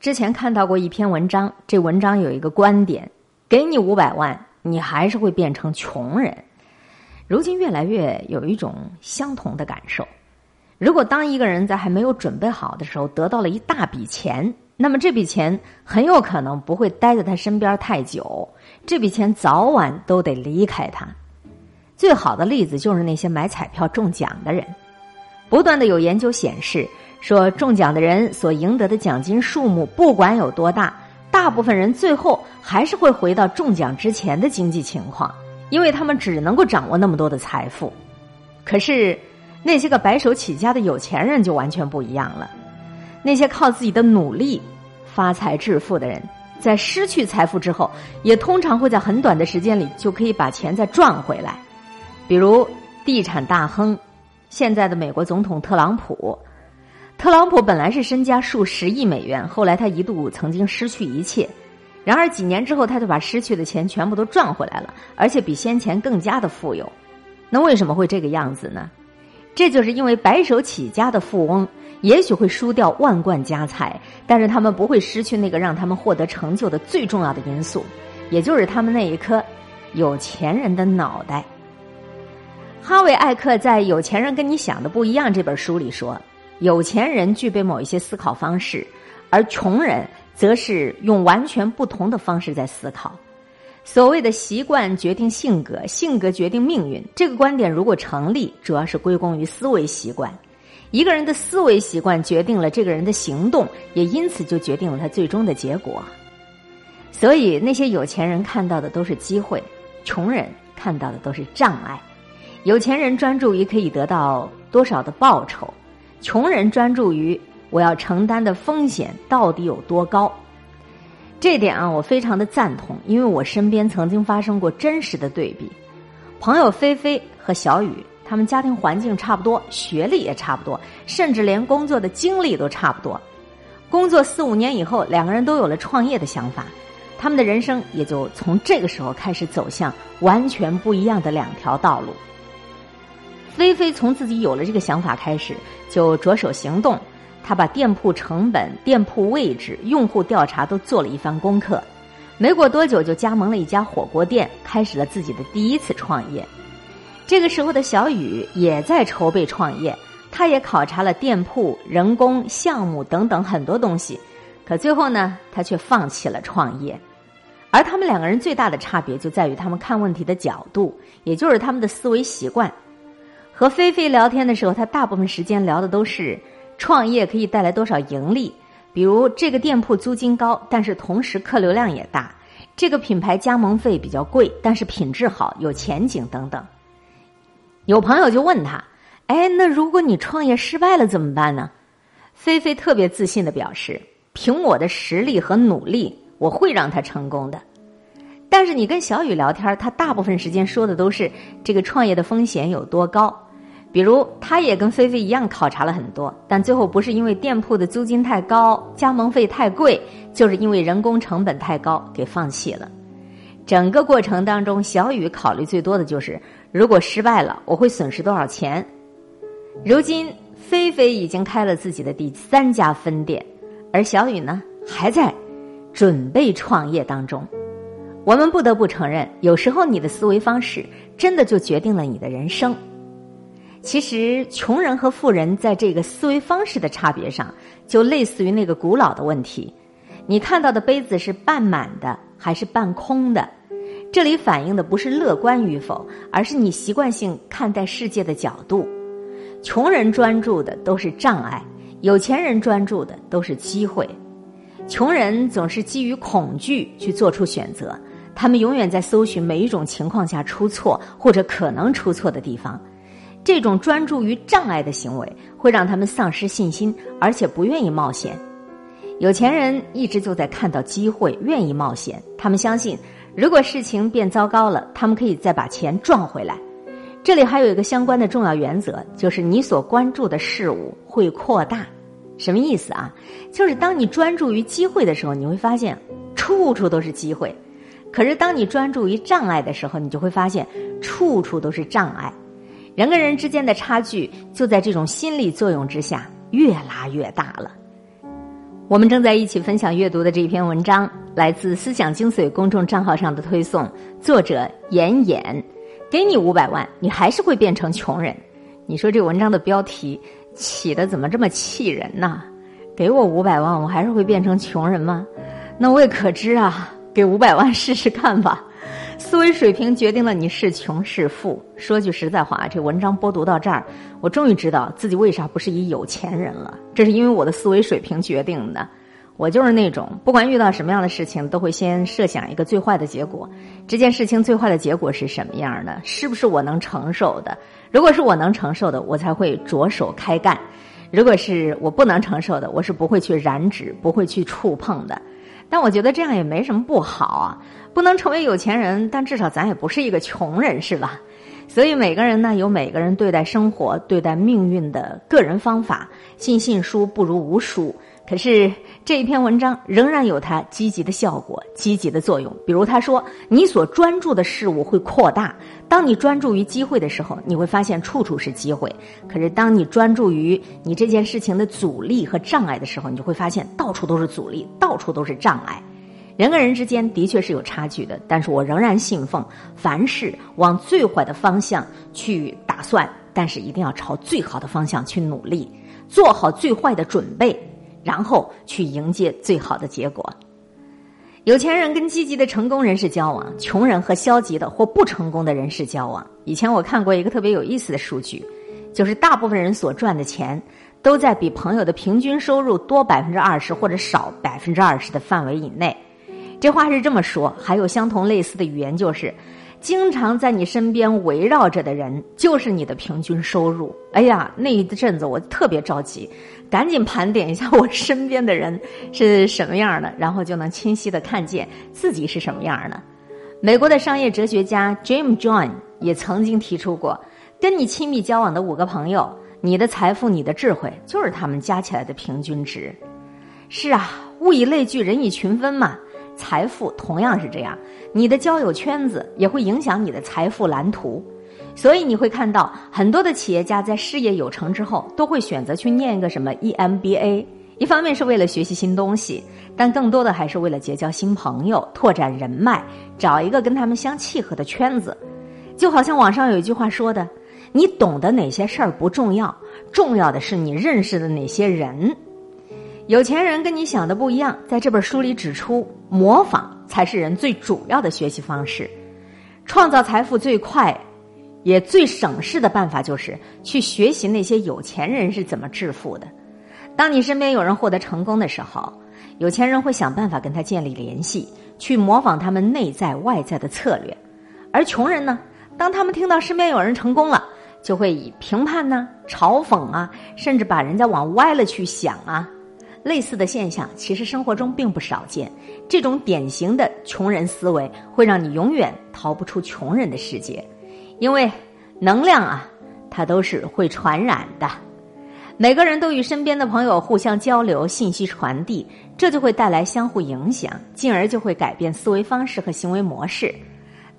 之前看到过一篇文章，这文章有一个观点：给你五百万，你还是会变成穷人。如今越来越有一种相同的感受。如果当一个人在还没有准备好的时候得到了一大笔钱，那么这笔钱很有可能不会待在他身边太久，这笔钱早晚都得离开他。最好的例子就是那些买彩票中奖的人，不断的有研究显示。说中奖的人所赢得的奖金数目不管有多大，大部分人最后还是会回到中奖之前的经济情况，因为他们只能够掌握那么多的财富。可是那些个白手起家的有钱人就完全不一样了。那些靠自己的努力发财致富的人，在失去财富之后，也通常会在很短的时间里就可以把钱再赚回来。比如地产大亨，现在的美国总统特朗普。特朗普本来是身家数十亿美元，后来他一度曾经失去一切，然而几年之后，他就把失去的钱全部都赚回来了，而且比先前更加的富有。那为什么会这个样子呢？这就是因为白手起家的富翁也许会输掉万贯家财，但是他们不会失去那个让他们获得成就的最重要的因素，也就是他们那一颗有钱人的脑袋。哈维·艾克在《有钱人跟你想的不一样》这本书里说。有钱人具备某一些思考方式，而穷人则是用完全不同的方式在思考。所谓的习惯决定性格，性格决定命运，这个观点如果成立，主要是归功于思维习惯。一个人的思维习惯决定了这个人的行动，也因此就决定了他最终的结果。所以，那些有钱人看到的都是机会，穷人看到的都是障碍。有钱人专注于可以得到多少的报酬。穷人专注于我要承担的风险到底有多高，这点啊，我非常的赞同，因为我身边曾经发生过真实的对比。朋友菲菲和小雨，他们家庭环境差不多，学历也差不多，甚至连工作的经历都差不多。工作四五年以后，两个人都有了创业的想法，他们的人生也就从这个时候开始走向完全不一样的两条道路。菲菲从自己有了这个想法开始，就着手行动。他把店铺成本、店铺位置、用户调查都做了一番功课。没过多久，就加盟了一家火锅店，开始了自己的第一次创业。这个时候的小雨也在筹备创业，他也考察了店铺、人工、项目等等很多东西。可最后呢，他却放弃了创业。而他们两个人最大的差别就在于他们看问题的角度，也就是他们的思维习惯。和菲菲聊天的时候，他大部分时间聊的都是创业可以带来多少盈利，比如这个店铺租金高，但是同时客流量也大；这个品牌加盟费比较贵，但是品质好，有前景等等。有朋友就问他：“哎，那如果你创业失败了怎么办呢？”菲菲特别自信的表示：“凭我的实力和努力，我会让他成功的。”但是你跟小雨聊天，他大部分时间说的都是这个创业的风险有多高。比如，他也跟菲菲一样考察了很多，但最后不是因为店铺的租金太高、加盟费太贵，就是因为人工成本太高，给放弃了。整个过程当中，小雨考虑最多的就是，如果失败了，我会损失多少钱。如今，菲菲已经开了自己的第三家分店，而小雨呢，还在准备创业当中。我们不得不承认，有时候你的思维方式真的就决定了你的人生。其实，穷人和富人在这个思维方式的差别上，就类似于那个古老的问题：你看到的杯子是半满的还是半空的？这里反映的不是乐观与否，而是你习惯性看待世界的角度。穷人专注的都是障碍，有钱人专注的都是机会。穷人总是基于恐惧去做出选择，他们永远在搜寻每一种情况下出错或者可能出错的地方。这种专注于障碍的行为，会让他们丧失信心，而且不愿意冒险。有钱人一直就在看到机会，愿意冒险。他们相信，如果事情变糟糕了，他们可以再把钱赚回来。这里还有一个相关的重要原则，就是你所关注的事物会扩大。什么意思啊？就是当你专注于机会的时候，你会发现处处都是机会；可是当你专注于障碍的时候，你就会发现处处都是障碍。人跟人之间的差距就在这种心理作用之下越拉越大了。我们正在一起分享阅读的这篇文章，来自思想精髓公众账号上的推送，作者严严。给你五百万，你还是会变成穷人。你说这文章的标题起的怎么这么气人呢？给我五百万，我还是会变成穷人吗？那我也可知啊，给五百万试试看吧。思维水平决定了你是穷是富。说句实在话，这文章播读到这儿，我终于知道自己为啥不是一有钱人了。这是因为我的思维水平决定的。我就是那种不管遇到什么样的事情，都会先设想一个最坏的结果。这件事情最坏的结果是什么样的？是不是我能承受的？如果是我能承受的，我才会着手开干；如果是我不能承受的，我是不会去染指，不会去触碰的。但我觉得这样也没什么不好啊。不能成为有钱人，但至少咱也不是一个穷人，是吧？所以每个人呢，有每个人对待生活、对待命运的个人方法。信信书不如无书。可是这一篇文章仍然有它积极的效果、积极的作用。比如他说，你所专注的事物会扩大。当你专注于机会的时候，你会发现处处是机会；可是当你专注于你这件事情的阻力和障碍的时候，你就会发现到处都是阻力，到处都是障碍。人跟人之间的确是有差距的，但是我仍然信奉凡事往最坏的方向去打算，但是一定要朝最好的方向去努力，做好最坏的准备，然后去迎接最好的结果。有钱人跟积极的成功人士交往，穷人和消极的或不成功的人士交往。以前我看过一个特别有意思的数据，就是大部分人所赚的钱都在比朋友的平均收入多百分之二十或者少百分之二十的范围以内。这话是这么说，还有相同类似的语言，就是经常在你身边围绕着的人，就是你的平均收入。哎呀，那一阵子我特别着急，赶紧盘点一下我身边的人是什么样的，然后就能清晰的看见自己是什么样的。美国的商业哲学家 Jim John 也曾经提出过，跟你亲密交往的五个朋友，你的财富、你的智慧，就是他们加起来的平均值。是啊，物以类聚，人以群分嘛。财富同样是这样，你的交友圈子也会影响你的财富蓝图，所以你会看到很多的企业家在事业有成之后，都会选择去念一个什么 EMBA，一方面是为了学习新东西，但更多的还是为了结交新朋友、拓展人脉，找一个跟他们相契合的圈子。就好像网上有一句话说的：“你懂得哪些事儿不重要，重要的是你认识的哪些人。”有钱人跟你想的不一样，在这本书里指出，模仿才是人最主要的学习方式。创造财富最快，也最省事的办法，就是去学习那些有钱人是怎么致富的。当你身边有人获得成功的时候，有钱人会想办法跟他建立联系，去模仿他们内在外在的策略；而穷人呢，当他们听到身边有人成功了，就会以评判呢、嘲讽啊，甚至把人家往歪了去想啊。类似的现象其实生活中并不少见，这种典型的穷人思维会让你永远逃不出穷人的世界，因为能量啊，它都是会传染的。每个人都与身边的朋友互相交流、信息传递，这就会带来相互影响，进而就会改变思维方式和行为模式。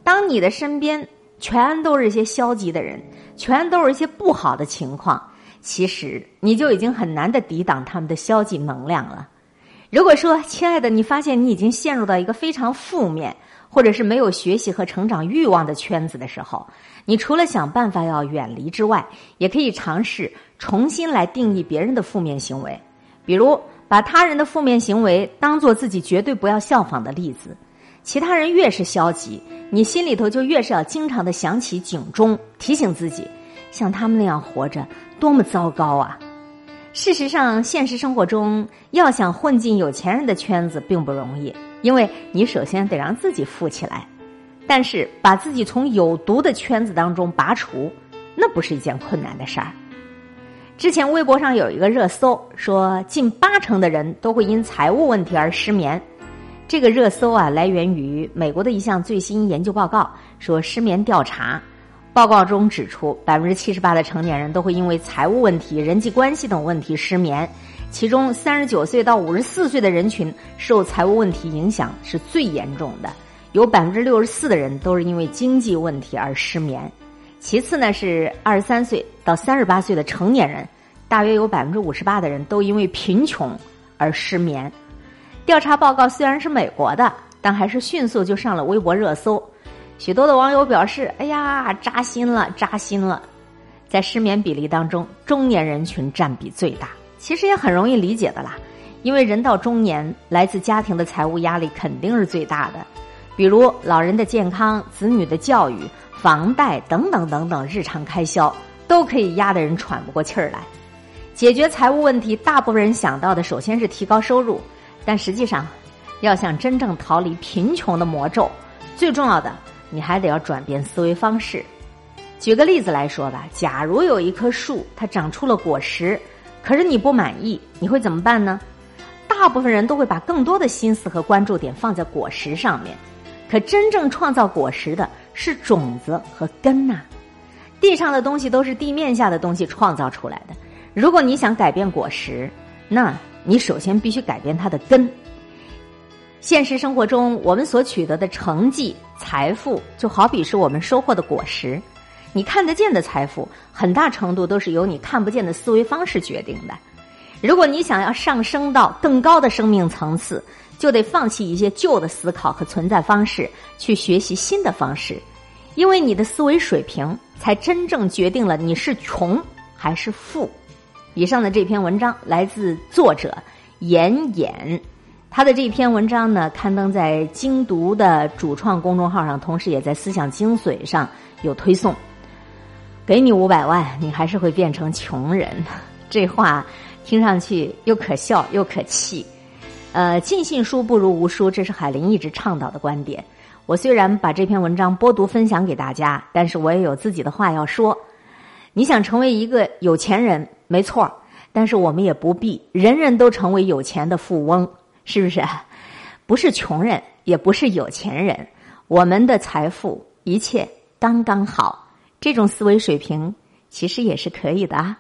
当你的身边全都是一些消极的人，全都是一些不好的情况。其实你就已经很难的抵挡他们的消极能量了。如果说，亲爱的，你发现你已经陷入到一个非常负面，或者是没有学习和成长欲望的圈子的时候，你除了想办法要远离之外，也可以尝试重新来定义别人的负面行为，比如把他人的负面行为当做自己绝对不要效仿的例子。其他人越是消极，你心里头就越是要经常的响起警钟，提醒自己，像他们那样活着。多么糟糕啊！事实上，现实生活中要想混进有钱人的圈子并不容易，因为你首先得让自己富起来。但是，把自己从有毒的圈子当中拔除，那不是一件困难的事儿。之前微博上有一个热搜，说近八成的人都会因财务问题而失眠。这个热搜啊，来源于美国的一项最新研究报告，说失眠调查。报告中指出，百分之七十八的成年人都会因为财务问题、人际关系等问题失眠，其中三十九岁到五十四岁的人群受财务问题影响是最严重的，有百分之六十四的人都是因为经济问题而失眠。其次呢是二十三岁到三十八岁的成年人，大约有百分之五十八的人都因为贫穷而失眠。调查报告虽然是美国的，但还是迅速就上了微博热搜。许多的网友表示：“哎呀，扎心了，扎心了！”在失眠比例当中，中年人群占比最大。其实也很容易理解的啦，因为人到中年，来自家庭的财务压力肯定是最大的。比如老人的健康、子女的教育、房贷等等等等日常开销，都可以压得人喘不过气儿来。解决财务问题，大部分人想到的首先是提高收入，但实际上，要想真正逃离贫穷的魔咒，最重要的，你还得要转变思维方式。举个例子来说吧，假如有一棵树，它长出了果实，可是你不满意，你会怎么办呢？大部分人都会把更多的心思和关注点放在果实上面。可真正创造果实的是种子和根呐，地上的东西都是地面下的东西创造出来的。如果你想改变果实，那你首先必须改变它的根。现实生活中，我们所取得的成绩、财富，就好比是我们收获的果实。你看得见的财富，很大程度都是由你看不见的思维方式决定的。如果你想要上升到更高的生命层次，就得放弃一些旧的思考和存在方式，去学习新的方式，因为你的思维水平才真正决定了你是穷还是富。以上的这篇文章来自作者严演，他的这篇文章呢刊登在精读的主创公众号上，同时也在思想精髓上有推送。给你五百万，你还是会变成穷人，这话听上去又可笑又可气。呃，尽信书不如无书，这是海林一直倡导的观点。我虽然把这篇文章播读分享给大家，但是我也有自己的话要说。你想成为一个有钱人，没错，但是我们也不必人人都成为有钱的富翁，是不是？不是穷人，也不是有钱人，我们的财富一切刚刚好，这种思维水平其实也是可以的啊。